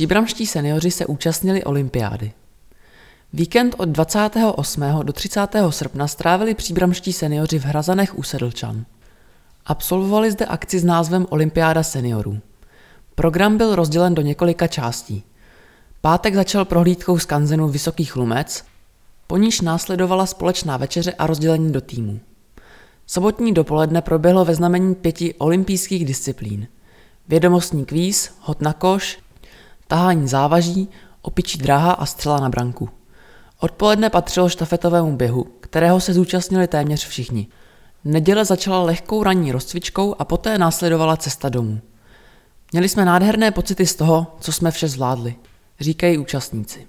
Příbramští seniori se účastnili olympiády. Víkend od 28. do 30. srpna strávili příbramští seniori v Hrazanech u Sedlčan. Absolvovali zde akci s názvem Olympiáda seniorů. Program byl rozdělen do několika částí. Pátek začal prohlídkou z kanzenu Vysokých Lumec, po níž následovala společná večeře a rozdělení do týmů. Sobotní dopoledne proběhlo ve znamení pěti olympijských disciplín. Vědomostní kvíz, hod na koš, tahání závaží, opičí dráha a střela na branku. Odpoledne patřilo štafetovému běhu, kterého se zúčastnili téměř všichni. Neděle začala lehkou ranní rozcvičkou a poté následovala cesta domů. Měli jsme nádherné pocity z toho, co jsme vše zvládli, říkají účastníci.